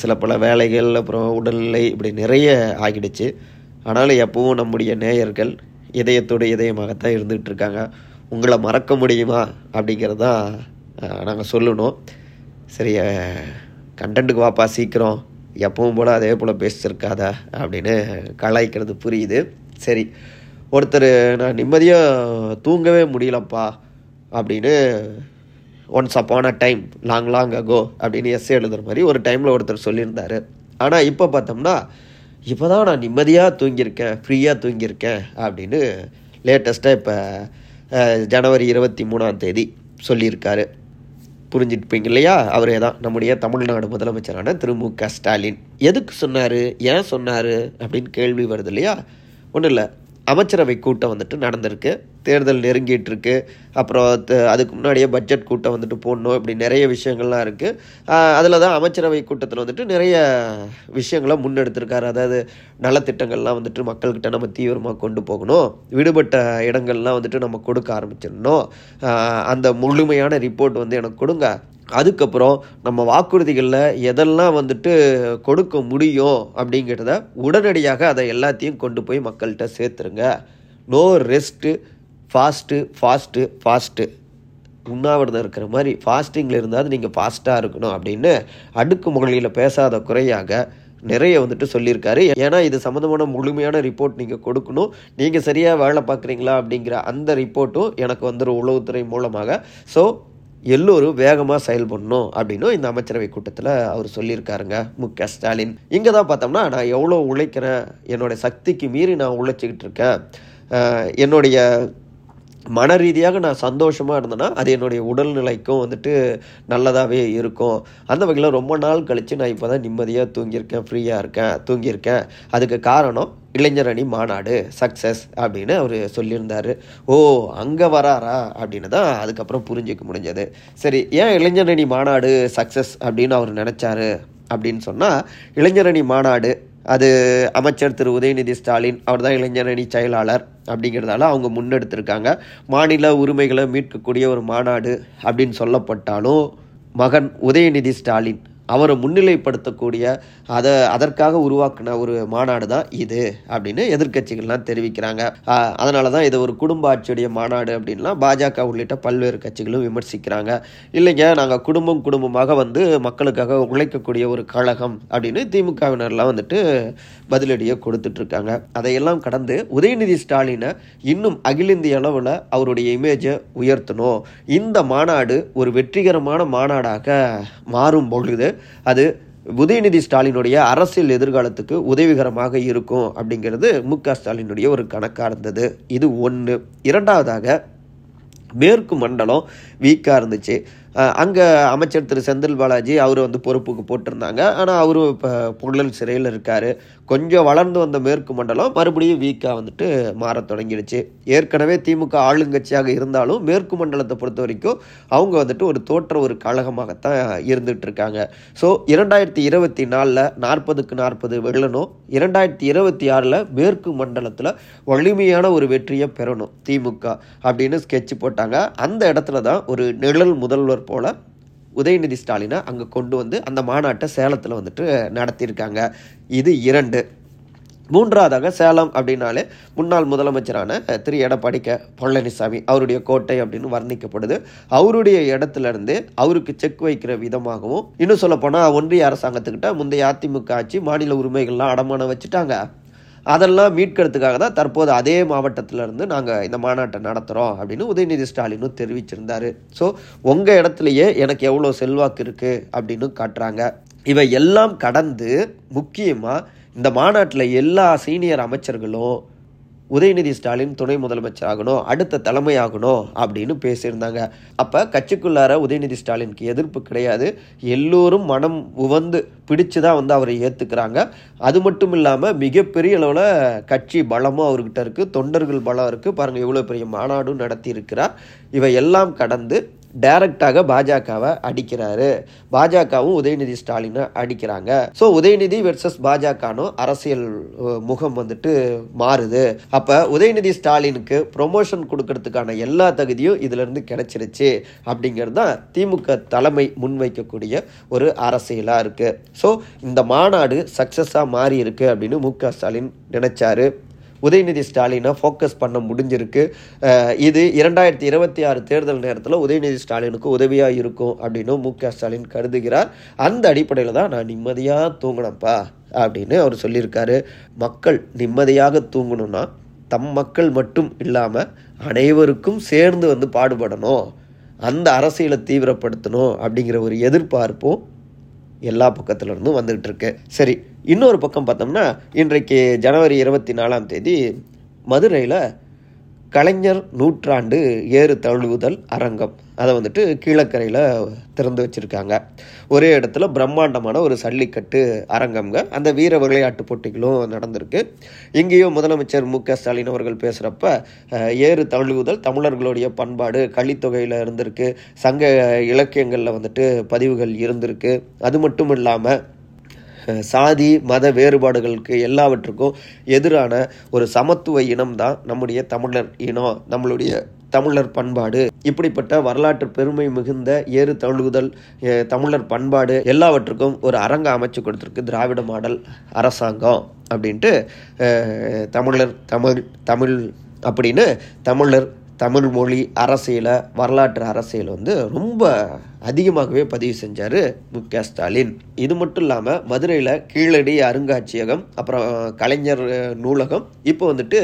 சில பல வேலைகள் அப்புறம் உடல்நிலை இப்படி நிறைய ஆகிடுச்சு. ஆனாலும் எப்பவும் நம்முடைய நேயர்கள் இதயத்தோடு இதயமாகத்தான் இருந்துகிட்டு இருக்காங்க உங்களை மறக்க முடியுமா? அப்படிங்கிறது தான் நாங்கள் சொல்லணும். சரி கண்டென்ட்டுக்கு வாப்பா சீக்கிரம். எப்பவும் போல் அதே போல் பேசியிருக்காதா அப்படின்னு கலாய்க்கிறது புரியுது. சரி ஒருத்தர் நான் நிம்மதியாக தூங்கவே முடியலப்பா அப்படின்னு once upon a time long long ago அப்படின்னு எஸ்ஸே எழுதுகிற மாதிரி ஒரு டைமில் ஒருத்தர் சொல்லியிருந்தார். ஆனால் இப்போ பார்த்தோம்னா இப்போ தான் நான் நிம்மதியாக தூங்கியிருக்கேன் ஃப்ரீயாக தூங்கியிருக்கேன் அப்படின்னு லேட்டஸ்ட்டாக இப்போ ஜனவரி இருபத்தி மூணாம் தேதி சொல்லியிருக்காரு. புரிஞ்சிருப்பீங்க இல்லையா? அவரே தான் நம்முடைய தமிழ்நாடு முதலமைச்சரான திரு மு க ஸ்டாலின். எதுக்கு சொன்னார்? ஏன் சொன்னார்? அப்படின்னு கேள்வி வருது இல்லையா? ஒன்றும் இல்லை. அமைச்சரவை கூட்டம் வந்துட்டு நடந்திருக்கு. தேர்தல் நெருங்கிட்டு இருக்கு அப்புறம் த- அதுக்கு முன்னாடியே பட்ஜெட் கூட்டம் வந்துட்டு போடணும். இப்படி நிறைய விஷயங்கள்லாம் இருக்குது அதில் தான் அமைச்சரவை கூட்டத்தில் வந்துட்டு நிறைய விஷயங்களை முன்னெடுத்திருக்காரு. அதாவது நலத்திட்டங்கள்லாம் வந்துட்டு மக்கள்கிட்ட நம்ம தீவிரமாக கொண்டு போகணும். விடுபட்ட இடங்கள்லாம் வந்துட்டு நம்ம கொடுக்க ஆரம்பிச்சிடணும். அந்த முழுமையான ரிப்போர்ட் வந்து எனக்கு கொடுங்க. அதுக்கப்புறம் நம்ம வாக்குறுதிகளில் எதெல்லாம் வந்துட்டு கொடுக்க முடியும் அப்படிங்கிறத உடனடியாக அதை எல்லாத்தையும் கொண்டு போய் மக்கள்கிட்ட சேர்த்துருங்க. No rest fast fast fast உண்ணாவிரதம் இருக்கிற மாதிரி ஃபாஸ்டிங்கில் இருந்தால் நீங்கள் ஃபாஸ்ட்டாக இருக்கணும் அப்படின்னு அடுக்கு முகலியில் பேசாத குறையாக நிறைய வந்துட்டு சொல்லியிருக்காரு. ஏன்னா இது சம்மந்தமான முழுமையான ரிப்போர்ட் நீங்கள் கொடுக்கணும். நீங்கள் சரியாக வேலை பார்க்குறீங்களா அப்படிங்கிற அந்த ரிப்போர்ட்டும் எனக்கு வந்துடும் உளவுத்துறை மூலமாக. ஸோ எல்லோரும் வேகமாக செயல்படணும் அப்படின்னும் இந்த அமைச்சரவை கூட்டத்தில் அவர் சொல்லியிருக்காருங்க. மு. க. ஸ்டாலின். இங்கே தான் பார்த்தோம்னா நான் எவ்வளோ உழைக்கிறேன் என்னுடைய சக்திக்கு மீறி நான் உழைச்சிக்கிட்டு இருக்கேன். என்னுடைய மன ரீதியாக நான் சந்தோஷமாக இருந்தேன்னா அது என்னுடைய உடல்நிலைக்கும் வந்துட்டு நல்லதாகவே இருக்கும். அந்த வகையில் ரொம்ப நாள் கழித்து நான் இப்போ தான் நிம்மதியாக தூங்கியிருக்கேன் ஃப்ரீயாக இருக்கேன் தூங்கியிருக்கேன். அதுக்கு காரணம் இளைஞர் அணி மாநாடு சக்ஸஸ் அப்படின்னு அவர் சொல்லியிருந்தார். ஓ அங்கே வராரா அப்படின்னு தான் அதுக்கப்புறம் புரிஞ்சிக்க முடிஞ்சது. சரி ஏன் இளைஞர் அணி மாநாடு சக்ஸஸ் அப்படின்னு அவர் நினச்சாரு அப்படின்னு சொன்னால் இளைஞரணி மாநாடு அது அமைச்சர் திரு உதயநிதி ஸ்டாலின் அவர் தான் இளைஞரணி செயலாளர் அப்படிங்கிறதால அவங்க முன்னெடுத்திருக்காங்க. மாநில உரிமைகளை மீட்கக்கூடிய ஒரு மாநாடு அப்படின்னு சொல்லப்பட்டாலும் மகன் உதயநிதி ஸ்டாலின் அவரை முன்னிலைப்படுத்தக்கூடிய அதை அதற்காக உருவாக்கின ஒரு மாநாடு தான் இது அப்படின்னு எதிர்க்கட்சிகள்லாம் தெரிவிக்கிறாங்க. அதனால தான் இது ஒரு குடும்ப ஆட்சியுடைய மாநாடு அப்படின்லாம் பாஜக உள்ளிட்ட பல்வேறு கட்சிகளும் விமர்சிக்கிறாங்க. இல்லைங்க நாங்கள் குடும்பம் குடும்பமாக வந்து மக்களுக்காக உழைக்கக்கூடிய ஒரு கழகம் அப்படின்னு திமுகவினர்லாம் வந்துட்டு பதிலடியை கொடுத்துட்டு இருக்காங்க அதையெல்லாம் கடந்து உதயநிதி ஸ்டாலினை இன்னும் அகில இந்திய அளவில் அவருடைய இமேஜை உயர்த்தணும். இந்த மாநாடு ஒரு வெற்றிகரமான மாநாடாக மாறும் பொழுது அது உதயநிதி ஸ்டாலினுடைய அரசியல் எதிர்காலத்துக்கு உதவிகரமாக இருக்கும் அப்படிங்கிறது மு க ஸ்டாலினுடைய ஒரு கணக்காக இருந்தது. இது ஒன்று இரண்டாவதாக மேற்கு மண்டலம் வீக்காக இருந்துச்சு. அங்கே அமைச்சர் திரு. செந்தில் பாலாஜி அவர் வந்து பொறுப்புக்கு போட்டிருந்தாங்க. ஆனால் அவரும் இப்போ புழல் சிறையில் இருக்கார். கொஞ்சம் வளர்ந்து வந்த மேற்கு மண்டலம் மறுபடியும் வீக்காக வந்துட்டு மாற தொடங்கிடுச்சு. ஏற்கனவே திமுக ஆளுங்கட்சியாக இருந்தாலும் மேற்கு மண்டலத்தை பொறுத்த வரைக்கும் அவங்க வந்துட்டு ஒரு தோற்ற ஒரு கழகமாகத்தான் இருந்துகிட்டு இருக்காங்க. ஸோ இரண்டாயிரத்தி இருபத்தி நாலில் நாற்பதுக்கு நாற்பது வெள்ளனும் இரண்டாயிரத்தி இருபத்தி ஆறில் மேற்கு மண்டலத்தில் வலிமையான ஒரு வெற்றியை பெறணும் திமுக அப்படின்னு ஸ்கெட்ச் போட்டாங்க. அந்த இடத்துல தான் ஒரு நிழல் முதல்வர் போல உதயநிதி ஸ்டாலினை அங்கே கொண்டு வந்து அந்த மாநாட்டை சேலத்தில் வந்துட்டு நடத்தியிருக்காங்க. இது இரண்டு. மூன்றாவதாக சேலம் அப்படின்னாலே முன்னாள் முதலமைச்சரான திரு. எடப்பாடி க. பழனிசாமி அவருடைய கோட்டை அப்படின்னு வர்ணிக்கப்படுது. அவருடைய இடத்துலேருந்து அவருக்கு செக் வைக்கிற விதமாகவும் இன்னும் சொல்லப்போனால் ஒன்றிய அரசாங்கத்துக்கிட்ட முந்தைய அதிமுக ஆட்சி மாநில உரிமைகள்லாம் அடமானம் வச்சுட்டாங்க. அதெல்லாம் மீட்கிறதுக்காக தான் தற்போது அதே மாவட்டத்துல இருந்து நாங்கள் இந்த மாநாட்டை நடத்துகிறோம் அப்படின்னு உதயநிதி ஸ்டாலினும் தெரிவிச்சிருந்தார். ஸோ உங்கள் இடத்துலையே எனக்கு எவ்வளோ செல்வாக்கு இருக்குது அப்படின்னு காட்டுறாங்க. இவை எல்லாம் கடந்து முக்கியமாக இந்த மாநாட்டில் எல்லா சீனியர் அமைச்சர்களும் உதயநிதி ஸ்டாலின் துணை முதலமைச்சர் ஆகணும் அடுத்த தலைமை ஆகணும் அப்படின்னு பேசியிருந்தாங்க. அப்போ கட்சிக்குள்ளார உதயநிதி ஸ்டாலினுக்கு எதிர்ப்பு கிடையாது. எல்லோரும் மனம் உவந்து பிடிச்சு தான் வந்து அவரை ஏற்றுக்கிறாங்க அது மட்டும் இல்லாமல் மிகப்பெரிய அளவில் கட்சி பலமும் அவர்கிட்ட இருக்குது தொண்டர்கள் பலம் இருக்குது பாருங்கள் எவ்வளோ பெரிய மாநாடும் நடத்தி இருக்கிறார் இவை எல்லாம் கடந்து டைரக்டாக பாஜகவை அடிக்கிறாரு. பாஜகவும் உதயநிதி ஸ்டாலினை அடிக்கிறாங்க. ஸோ உதயநிதி வெர்சஸ் பாஜகனும் அரசியல் முகம் வந்துட்டு மாறுது. அப்போ உதயநிதி ஸ்டாலினுக்கு ப்ரொமோஷன் கொடுக்கறதுக்கான எல்லா தகுதியும் இதுலேருந்து கிடைச்சிருச்சு அப்படிங்கிறது தான் திமுக தலைமை முன்வைக்கக்கூடிய ஒரு அரசியலாக இருக்குது ஸோ இந்த மாநாடு சக்ஸஸாக மாறி இருக்கு அப்படின்னு மு க ஸ்டாலின் நினைச்சாரு. உதயநிதி ஸ்டாலினை ஃபோக்கஸ் பண்ண முடிஞ்சிருக்கு. இது இரண்டாயிரத்தி இருபத்தி ஆறு தேர்தல் நேரத்தில் உதயநிதி ஸ்டாலினுக்கு உதவியாக இருக்கும் அப்படின்னு மு க ஸ்டாலின் கருதுகிறார். அந்த அடிப்படையில் தான் நான் நிம்மதியாக தூங்கினப்பா அப்படின்னு அவர் சொல்லியிருக்காரு. மக்கள் நிம்மதியாக தூங்கணும்னா தம் மக்கள் மட்டும் இல்லாமல் அனைவருக்கும் சேர்ந்து வந்து பாடுபடணும். அந்த அரசியலை தீவிரப்படுத்தணும் அப்படிங்கிற ஒரு எதிர்பார்ப்பும் எல்லா பக்கத்துலேருந்தும் வந்துகிட்டு இருக்கு. சரி இன்னொரு பக்கம் பார்த்தோம்னா இன்றைக்கு ஜனவரி இருபத்தி நாலாம் தேதி மதுரையில் கலைஞர் நூற்றாண்டு ஏறு தழுவுதல் அரங்கம். அதை வந்துட்டு கீழக்கரையில் திறந்து வச்சுருக்காங்க. ஒரே இடத்துல பிரம்மாண்டமான ஒரு சல்லிக்கட்டு அரங்கம்ங்க. அந்த வீர விளையாட்டு போட்டிகளும் நடந்திருக்கு. இங்கேயும் முதலமைச்சர் மு க ஸ்டாலின் அவர்கள் பேசுகிறப்ப ஏறு தழுவுதல் தமிழர்களுடைய பண்பாடு கலித்தொகையில் இருந்திருக்கு. சங்க இலக்கியங்களில் வந்துட்டு பதிவுகள் இருந்திருக்கு. அது மட்டும் இல்லாமல் சாதி மத வேறுபாடுகளுக்கு எல்லாவற்றுக்கும் எதிரான ஒரு சமத்துவ இனம் தான் நம்முடைய தமிழர் இனம் நம்மளுடைய தமிழர் பண்பாடு. இப்படிப்பட்ட வரலாற்று பெருமை மிகுந்த ஏறு தழுகுதல் தமிழர் பண்பாடு எல்லாவற்றுக்கும் ஒரு அரங்க அமைச்சு கொடுத்துருக்கு திராவிட மாடல் அரசாங்கம் அப்படின்ட்டு தமிழர் தமிழ் தமிழ் அப்படின்னு தமிழர் தமிழ் மொழி அரசியலை வரலாற்று அரசியல் வந்து ரொம்ப அதிகமாகவே பதிவு செஞ்சார் மு. க. ஸ்டாலின். இது மட்டும் இல்லாமல் மதுரையில் கீழடி அருங்காட்சியகம் அப்புறம் கலைஞர் நூலகம் இப்போ வந்துட்டு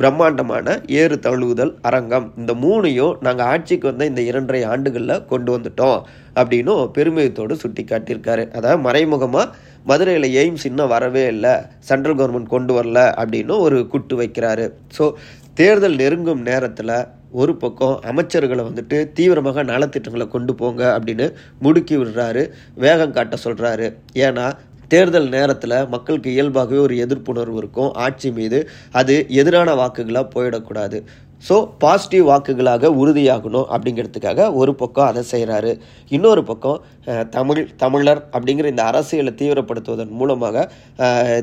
பிரம்மாண்டமான ஏறு தழுவுதல் அரங்கம். இந்த மூணையும் நாங்கள் ஆட்சிக்கு வந்த இந்த இரண்டரை ஆண்டுகளில் கொண்டு வந்துட்டோம் அப்படின்னும் பெருமிதத்தோடு சுட்டி காட்டியிருக்காரு அதாவது மறைமுகமாக மதுரையில் எய்ம்ஸ் இன்னும் வரவே இல்லை சென்ட்ரல் கவர்மெண்ட் கொண்டு வரல அப்படின்னு ஒரு குட்டு வைக்கிறாரு. ஸோ தேர்தல் நெருங்கும் நேரத்தில் ஒரு பக்கம் அமைச்சர்களை வந்துட்டு தீவிரமாக நலத்திட்டங்களை கொண்டு போங்க அப்படின்னு முடுக்கி விடுறாரு வேகம் காட்ட சொல்கிறாரு ஏன்னா தேர்தல் நேரத்தில் மக்களுக்கு இயல்பாகவே ஒரு எதிர்ப்புணர்வு இருக்கும். ஆட்சி மீது அது எதிரான வாக்குகளாக போயிடக்கூடாது. ஸோ பாசிட்டிவ் வாக்குகளாக உறுதியாகணும் அப்படிங்கிறதுக்காக ஒரு பக்கம் அதை செய்கிறாரு இன்னொரு பக்கம் தமிழ் தமிழர் அப்படிங்கிற இந்த அரசியலை தீவிரப்படுத்துவதன் மூலமாக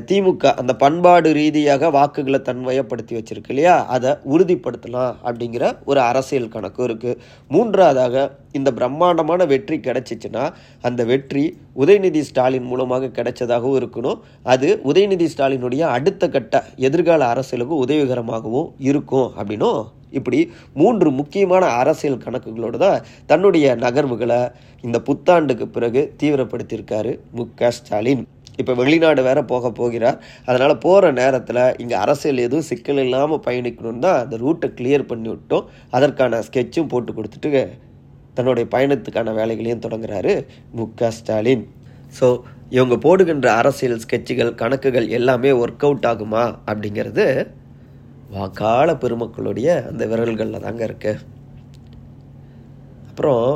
திமுக அந்த பண்பாடு ரீதியாக வாக்குகளை தன்மையப்படுத்தி வச்சுருக்கு இல்லையா? அதை உறுதிப்படுத்தலாம் அப்படிங்கிற ஒரு அரசியல் கணக்கும் இருக்குது மூன்றாவதாக இந்த பிரம்மாண்டமான வெற்றி கிடைச்சிச்சுன்னா அந்த வெற்றி உதயநிதி ஸ்டாலின் மூலமாக கிடைச்சதாகவும் இருக்கணும். அது உதயநிதி ஸ்டாலினுடைய அடுத்த கட்ட எதிர்கால அரசியலுக்கு உதவிகரமாகவும் இருக்கும் அப்படின்னும் இப்படி மூன்று முக்கியமான அரசியல் கணக்குகளோடு தான் தன்னுடைய நகர்வுகளை இந்த புத்தாண்டுக்கு பிறகு தீவிரப்படுத்தியிருக்காரு மு. க. ஸ்டாலின். இப்போ வெளிநாடு வேற போக போகிறார். அதனால் போகிற நேரத்தில் இங்கே அரசியல் எதுவும் சிக்கல் இல்லாமல் பயணிக்கணும்னு தான் அந்த ரூட்டை கிளியர் பண்ணி விட்டோம். அதற்கான ஸ்கெட்சும் போட்டு கொடுத்துட்டு தன்னுடைய பயணத்துக்கான வேலைகளையும் தொடங்குறாரு மு க ஸ்டாலின். ஸோ இவங்க போடுகின்ற அரசியல் ஸ்கெட்சுகள் கணக்குகள் எல்லாமே ஒர்க் அவுட் ஆகுமா அப்படிங்கிறது வாக்காள பெருமக்களுடைய அந்த விரல்களில் தாங்க இருக்கு. அப்புறம்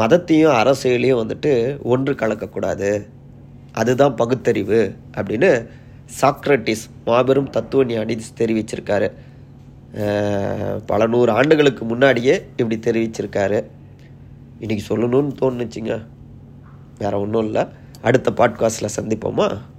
மதத்தையும் அரசியலையும் வந்துட்டு ஒன்று கலக்கக்கூடாது. அதுதான் பகுத்தறிவு அப்படின்னு சாக்ரட்டிஸ் மாபெரும் தத்துவ ஞானி தெரிவிச்சிருக்காரு. பல நூறு ஆண்டுகளுக்கு முன்னாடியே இப்படி தெரிவிச்சிருக்காரு. இன்றைக்கி சொல்லணும்னு தோணுச்சுங்க. வேறு ஒன்றும் இல்லை. அடுத்த பாட்காஸ்டில் சந்திப்போமா?